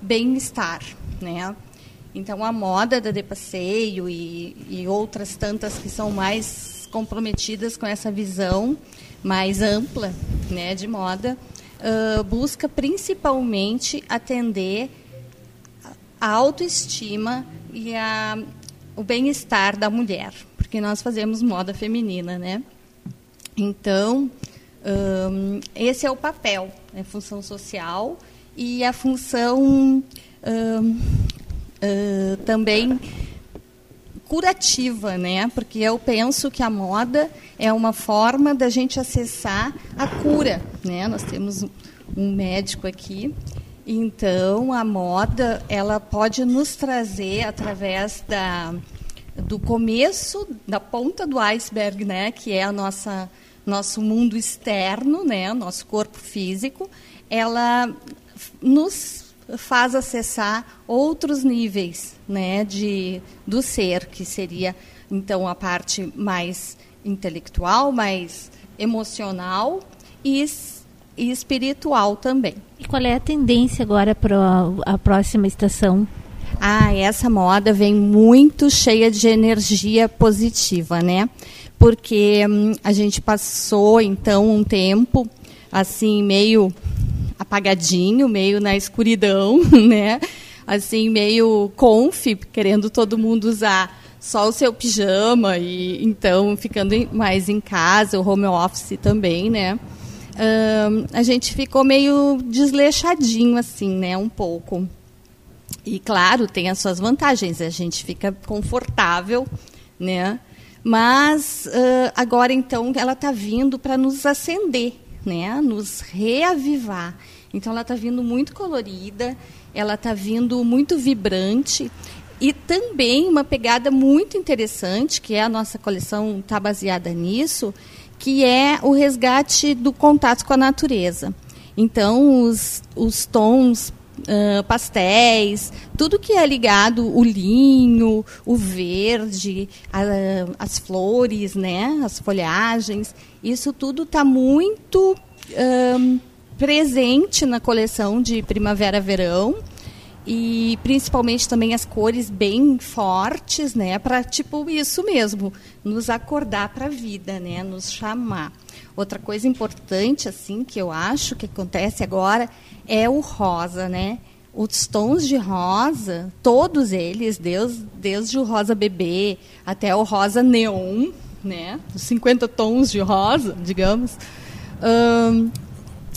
bem-estar, né? Então a moda da de passeio e, e outras tantas que são mais comprometidas com essa visão mais ampla, né, de moda, uh, busca principalmente atender a autoestima e a, o bem-estar da mulher porque nós fazemos moda feminina, né? Então, um, esse é o papel, a né? função social e a função um, uh, também curativa, né? Porque eu penso que a moda é uma forma da gente acessar a cura, né? Nós temos um médico aqui, então a moda ela pode nos trazer através da do começo, da ponta do iceberg, né, que é a nossa nosso mundo externo, né, nosso corpo físico, ela nos faz acessar outros níveis, né, de do ser, que seria então a parte mais intelectual, mais emocional e, e espiritual também. E qual é a tendência agora para a próxima estação Ah, essa moda vem muito cheia de energia positiva, né? Porque hum, a gente passou então um tempo assim meio apagadinho, meio na escuridão, né? Assim meio conf, querendo todo mundo usar só o seu pijama e então ficando mais em casa, o home office também, né? A gente ficou meio desleixadinho assim, né? Um pouco. E claro, tem as suas vantagens, a gente fica confortável, né? Mas uh, agora então ela está vindo para nos acender, né? Nos reavivar. Então ela está vindo muito colorida, ela está vindo muito vibrante e também uma pegada muito interessante, que é a nossa coleção está baseada nisso, que é o resgate do contato com a natureza. Então, os, os tons uh, pastéis, tudo que é ligado, o linho, o verde, a, as flores, né, as folhagens, isso tudo está muito presente na coleção de primavera-verão e principalmente também as cores bem fortes, né, para tipo isso mesmo, nos acordar para a vida, né, nos chamar. Outra coisa importante assim que eu acho que acontece agora é o rosa, né? Os tons de rosa, todos eles, desde, desde o rosa bebê até o rosa neon, né? Os 50 tons de rosa, digamos. Um,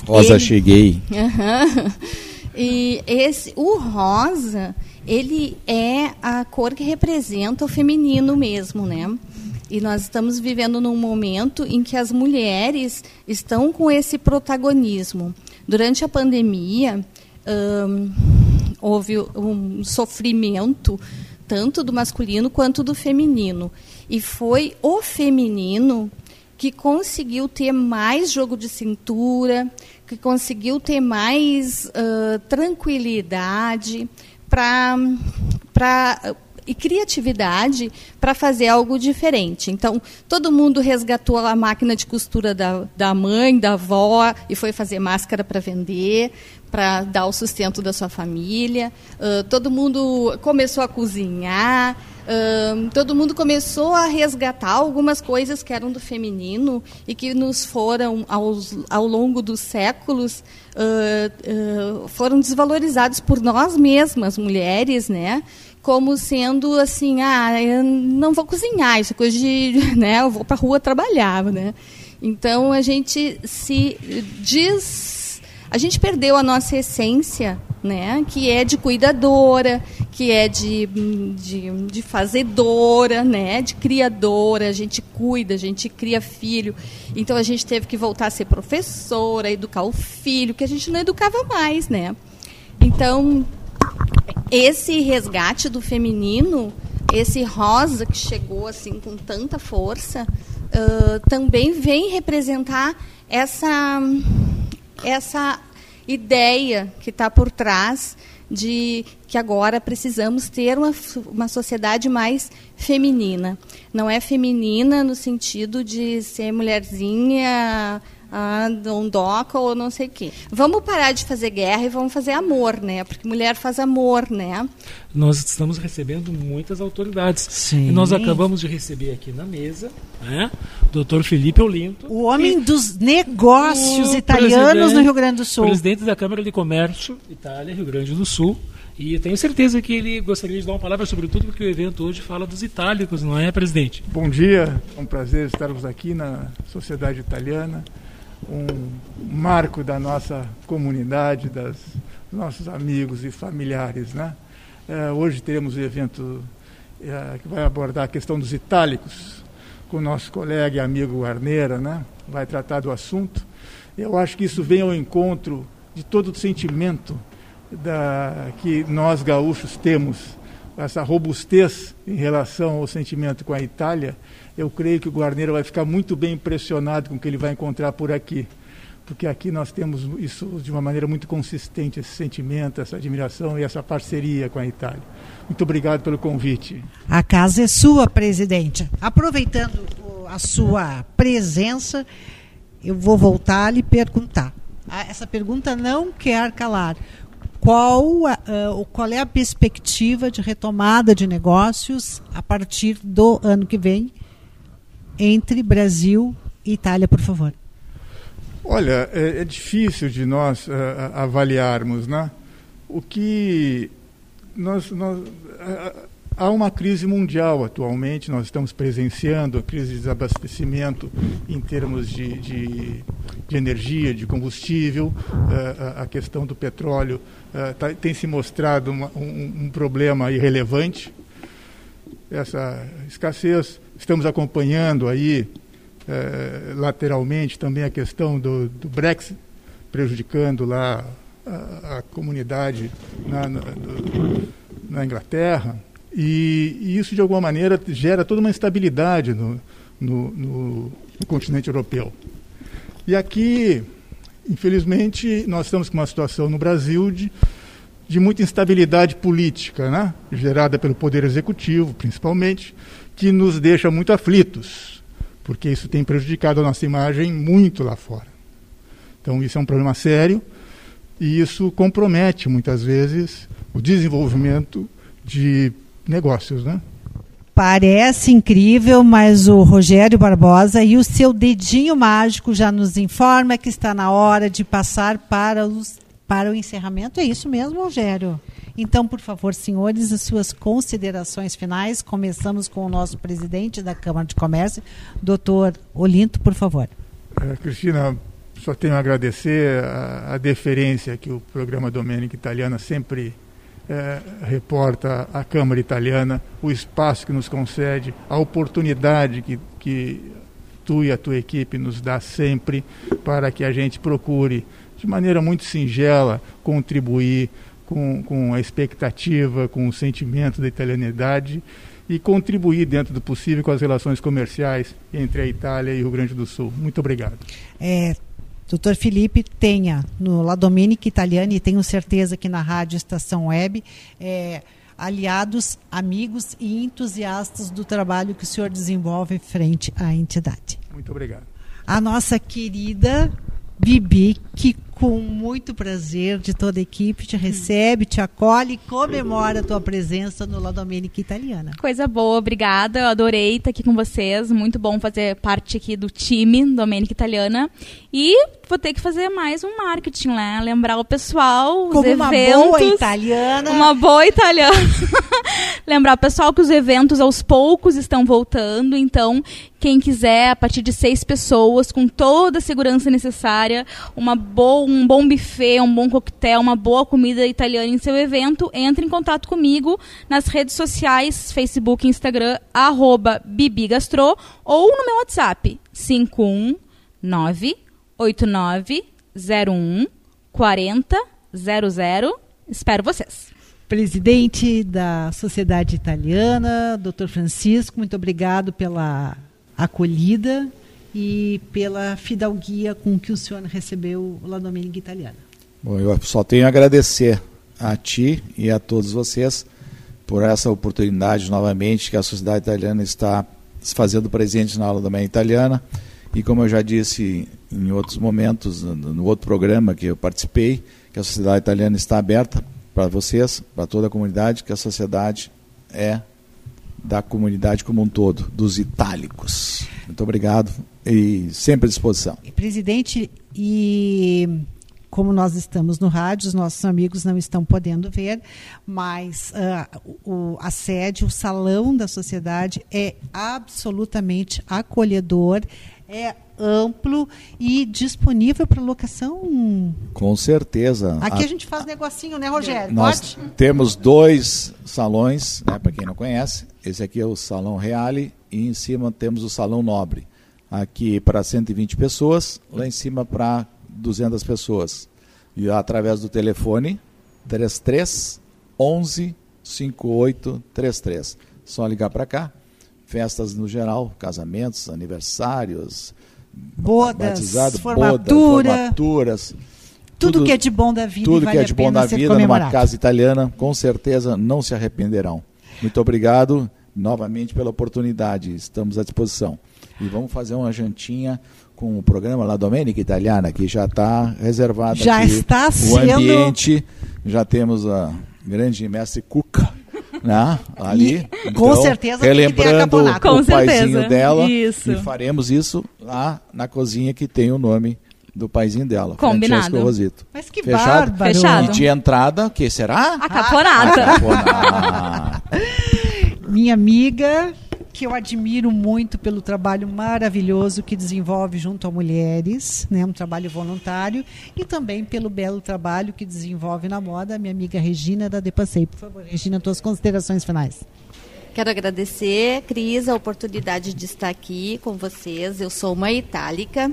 rosa ele... cheguei. Uhum. E esse, o rosa, ele é a cor que representa o feminino mesmo, né? E nós estamos vivendo num momento em que as mulheres estão com esse protagonismo. Durante a pandemia, hum, houve um sofrimento tanto do masculino quanto do feminino. E foi o feminino que conseguiu ter mais jogo de cintura, que conseguiu ter mais uh, tranquilidade para e criatividade para fazer algo diferente. Então, todo mundo resgatou a máquina de costura da, da mãe, da avó, e foi fazer máscara para vender, para dar o sustento da sua família. Uh, todo mundo começou a cozinhar. Uh, todo mundo começou a resgatar algumas coisas que eram do feminino e que nos foram, aos, ao longo dos séculos, uh, foram desvalorizados por nós mesmas, mulheres, né? Como sendo assim, ah, eu não vou cozinhar, isso é coisa de, né, eu vou para a rua trabalhar, né? Então a gente se diz, a gente perdeu a nossa essência, né, que é de cuidadora, que é de, de, de fazedora, né, de criadora, a gente cuida, a gente cria filho. Então a gente teve que voltar a ser professora, educar o filho, que a gente não educava mais, né? Então, esse resgate do feminino, esse rosa que chegou assim com tanta força, uh, também vem representar essa essa ideia que está por trás de que agora precisamos ter uma, uma sociedade mais feminina. Não é feminina no sentido de ser mulherzinha ah, dondoca ou não sei o quê. Vamos parar de fazer guerra e vamos fazer amor, né? Porque mulher faz amor, né? Nós estamos recebendo muitas autoridades. Sim. E nós acabamos de receber aqui na mesa né, o doutor Felipe Olinto. O homem dos negócios italianos no Rio Grande do Sul. Presidente da Câmara de Comércio Itália, Rio Grande do Sul. E tenho certeza que ele gostaria de dar uma palavra sobre tudo, porque o evento hoje fala dos itálicos, não é, presidente? Bom dia, é um prazer estarmos aqui na Sociedade Italiana um marco da nossa comunidade, das, dos nossos amigos e familiares. Né? É, hoje teremos o um evento é, que vai abordar a questão dos itálicos, com o nosso colega e amigo Arneira, né? vai tratar do assunto. Eu acho que isso vem ao encontro de todo o sentimento da, que nós gaúchos temos, essa robustez em relação ao sentimento com a Itália, eu creio que o Guarneiro vai ficar muito bem impressionado com o que ele vai encontrar por aqui. Porque aqui nós temos isso de uma maneira muito consistente, esse sentimento, essa admiração e essa parceria com a Itália. Muito obrigado pelo convite. A casa é sua, presidente. Aproveitando a sua presença, eu vou voltar a lhe perguntar. Ah, essa pergunta não quer calar. Qual, uh, qual é a perspectiva de retomada de negócios a partir do ano que vem entre Brasil e Itália, por favor? Olha, é, é difícil de nós uh, avaliarmos, né? O que nós, nós uh, há uma crise mundial atualmente, nós estamos presenciando a crise de desabastecimento em termos de, de, de energia, de combustível, uh, a questão do petróleo tá, tem se mostrado uma, um, um problema irrelevante. Essa escassez, estamos acompanhando aí eh, lateralmente também a questão do, do Brexit, prejudicando lá a, a comunidade na, na, do, na Inglaterra. E, e, isso, de alguma maneira, gera toda uma instabilidade no, no, no continente europeu. E aqui, infelizmente, nós estamos com uma situação no Brasil de, de muita instabilidade política, né? gerada pelo Poder Executivo, principalmente, que nos deixa muito aflitos porque isso tem prejudicado a nossa imagem muito lá fora. Então, isso é um problema sério e isso compromete, muitas vezes, o desenvolvimento de negócios. Né? Parece incrível, mas o Rogério Barbosa e o seu dedinho mágico já nos informa que está na hora de passar para, os, para o encerramento. É isso mesmo, Rogério? Então, por favor, senhores, as suas considerações finais. Começamos com o nosso presidente da Câmara de Comércio, doutor Olinto, por favor. É, Cristina, só tenho a agradecer a, a deferência que o programa Domênica Italiana sempre é, reporta à Câmara Italiana, o espaço que nos concede, a oportunidade que, que tu e a tua equipe nos dá sempre para que a gente procure, de maneira muito singela, contribuir com, com a expectativa, com o sentimento da italianidade e contribuir dentro do possível com as relações comerciais entre a Itália e o Rio Grande do Sul. Muito obrigado. É, doutor Felipe, tenha no La Domenica Italiana e tenho certeza que na Rádio Estação Web, é, aliados, amigos e entusiastas do trabalho que o senhor desenvolve frente à entidade. Muito obrigado. A nossa querida Bibi, que com muito prazer de toda a equipe te recebe, te acolhe e comemora a tua presença no La Domenica Italiana. Coisa boa, obrigada. Eu adorei estar aqui com vocês. Muito bom fazer parte aqui do time Domenica Italiana. E vou ter que fazer mais um marketing, né? Lembrar o pessoal, os Como eventos. Uma boa italiana. Uma boa italiana. Lembrar o pessoal que os eventos aos poucos estão voltando, então quem quiser, a partir de seis pessoas, com toda a segurança necessária, uma boa, um bom buffet, um bom coquetel, uma boa comida italiana em seu evento, entre em contato comigo nas redes sociais, Facebook Instagram, arroba bibigastro, ou no meu WhatsApp, 519 8901 4000. Espero vocês presidente da Sociedade Italiana, Dr. Francisco, muito obrigado pela acolhida e pela fidalguia com que o senhor recebeu La Domenica Italiana. Bom, eu só tenho a agradecer a ti e a todos vocês por essa oportunidade novamente que a sociedade italiana está se fazendo presente na aula Domenica Italiana e como eu já disse em outros momentos, no outro programa que eu participei, que a sociedade italiana está aberta para vocês, para toda a comunidade, que a sociedade é da comunidade como um todo, dos itálicos. Muito obrigado e sempre à disposição. Presidente, e como nós estamos no rádio, os nossos amigos não estão podendo ver, mas uh, o, a sede, o salão da sociedade é absolutamente acolhedor, é amplo e disponível para locação? Com certeza. Aqui a, a gente faz negocinho, né, Rogério? Nós Pode? temos dois salões, né, para quem não conhece. Esse aqui é o Salão Reale e em cima temos o Salão Nobre. Aqui para 120 pessoas, lá em cima para 200 pessoas. E através do telefone 33 11 5833. Só ligar para cá. Festas no geral, casamentos, aniversários, bodas, formatura, boda, formaturas. Tudo, tudo, que é de bom da vida. Tudo vale que é de bom da vida numa casa italiana, com certeza não se arrependerão. Muito obrigado novamente pela oportunidade. Estamos à disposição. E vamos fazer uma jantinha com o programa La Domenica Italiana, que já está reservado Já aqui está o sendo- ambiente. Já temos a grande mestre Cuca. Né? Ali, E, com certeza, tem que ter a relembrando o Com paizinho certeza. dela Isso. e faremos isso lá na cozinha que tem o nome do paizinho dela, Combinado. Francesco Rosito. Mas que Fechado? bárbaro. Fechado. E de entrada, o que será? A caponata. Caponata. Minha amiga, que eu admiro muito pelo trabalho maravilhoso que desenvolve junto a mulheres, né, um trabalho voluntário, e também pelo belo trabalho que desenvolve na moda, minha amiga Regina da Depassei. Por favor, Regina, tuas considerações finais. Quero agradecer, Cris, a oportunidade de estar aqui com vocês. Eu sou uma itálica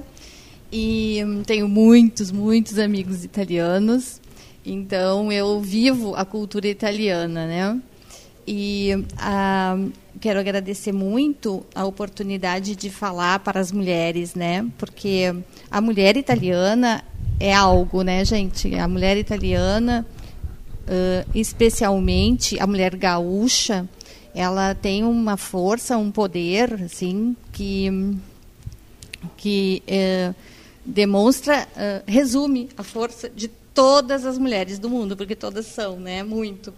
e tenho muitos, muitos amigos italianos. Então, eu vivo a cultura italiana, né? E ah, quero agradecer muito a oportunidade de falar para as mulheres, né? Porque a mulher italiana é algo, né, gente? A mulher italiana, ãh, especialmente a mulher gaúcha, ela tem uma força, um poder, assim, que que eh, demonstra, eh, resume a força de todas as mulheres do mundo, porque todas são, né, muito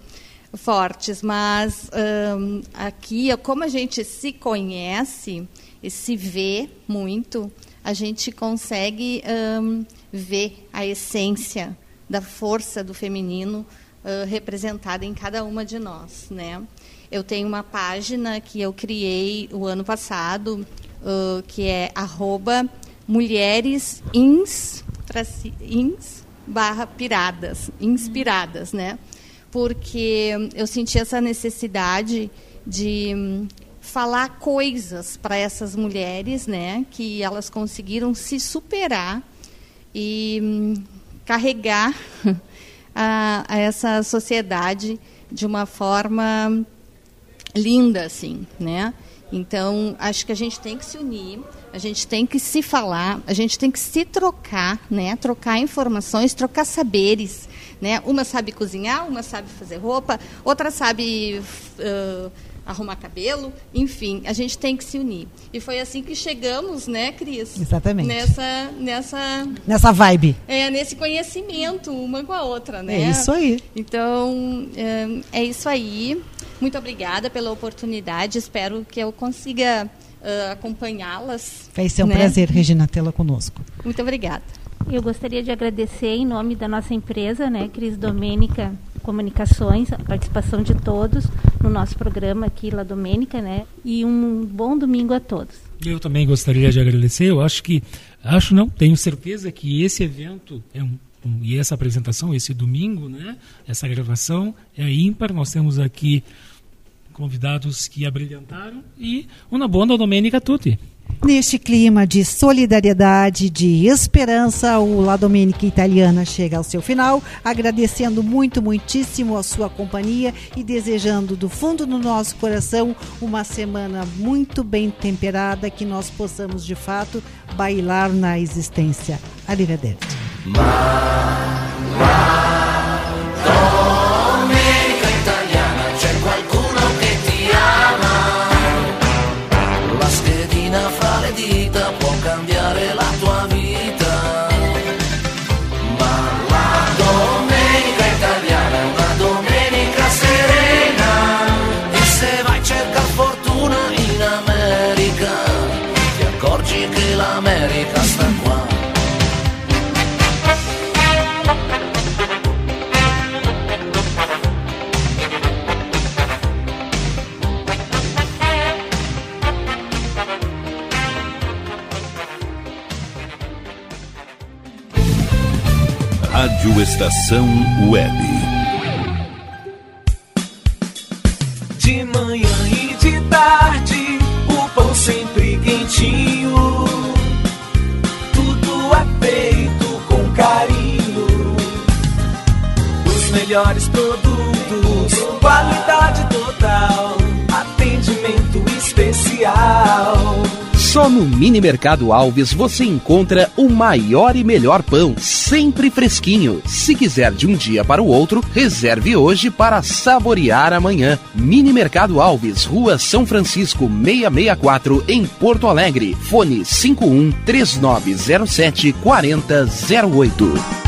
fortes. Mas hum, aqui, como a gente se conhece e se vê muito, a gente consegue hum, ver a essência da força do feminino ah, representada em cada uma de nós, né? Eu tenho uma página que eu criei o ano passado, ah, que é arroba ins barra piradas, inspiradas, né? Porque eu senti essa necessidade de hum, falar coisas para essas mulheres, né? Que elas conseguiram se superar e hum, carregar a, a essa sociedade de uma forma linda, assim, né? Então, acho que a gente tem que se unir, a gente tem que se falar, a gente tem que se trocar, né? Trocar informações, trocar saberes, né? Uma sabe cozinhar, uma sabe fazer roupa, outra sabe ãh, arrumar cabelo, enfim, a gente tem que se unir. E foi assim que chegamos, né, Cris? Exatamente. Nessa, nessa Nessa vibe. é, nesse conhecimento uma com a outra, né? É isso aí. Então, é, é isso aí. Muito obrigada pela oportunidade. Espero que eu consiga ah, acompanhá-las. Vai ser um né? prazer, Regina, tê-la conosco. Muito obrigada. Eu gostaria de agradecer em nome da nossa empresa, né, Cris Domênica Comunicações, a participação de todos no nosso programa aqui, La Domênica, né? E um bom domingo a todos. Eu também gostaria de agradecer. Eu acho que, acho não, tenho certeza que esse evento é um, e essa apresentação, esse domingo, né? Essa gravação é ímpar. Nós temos aqui convidados que abrilhantaram e uma boa Domenica a tutti. Neste clima de solidariedade, de esperança, o La Domenica Italiana chega ao seu final, agradecendo muito, muitíssimo a sua companhia e desejando do fundo do nosso coração uma semana muito bem temperada, que nós possamos de fato bailar na existência. Arrivederci. Domenica Estação Web. De manhã e de tarde, o pão sempre quentinho. Tudo é feito com carinho. Os melhores produtos, qualidade total, atendimento especial. Só no Mini Mercado Alves você encontra o maior e melhor pão, sempre fresquinho. Se quiser de um dia para o outro, reserve hoje para saborear amanhã. Mini Mercado Alves, Rua São Francisco 664, em Porto Alegre. Fone 51 3907 4008.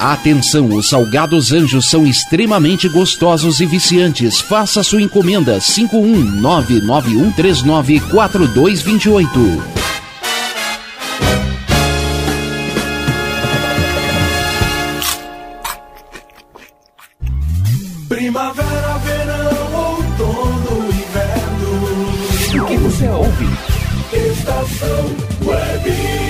Atenção, os salgados anjos são extremamente gostosos e viciantes. Faça sua encomenda 51991394228. Primavera, verão, outono, inverno. O que você ouve? Estação Web.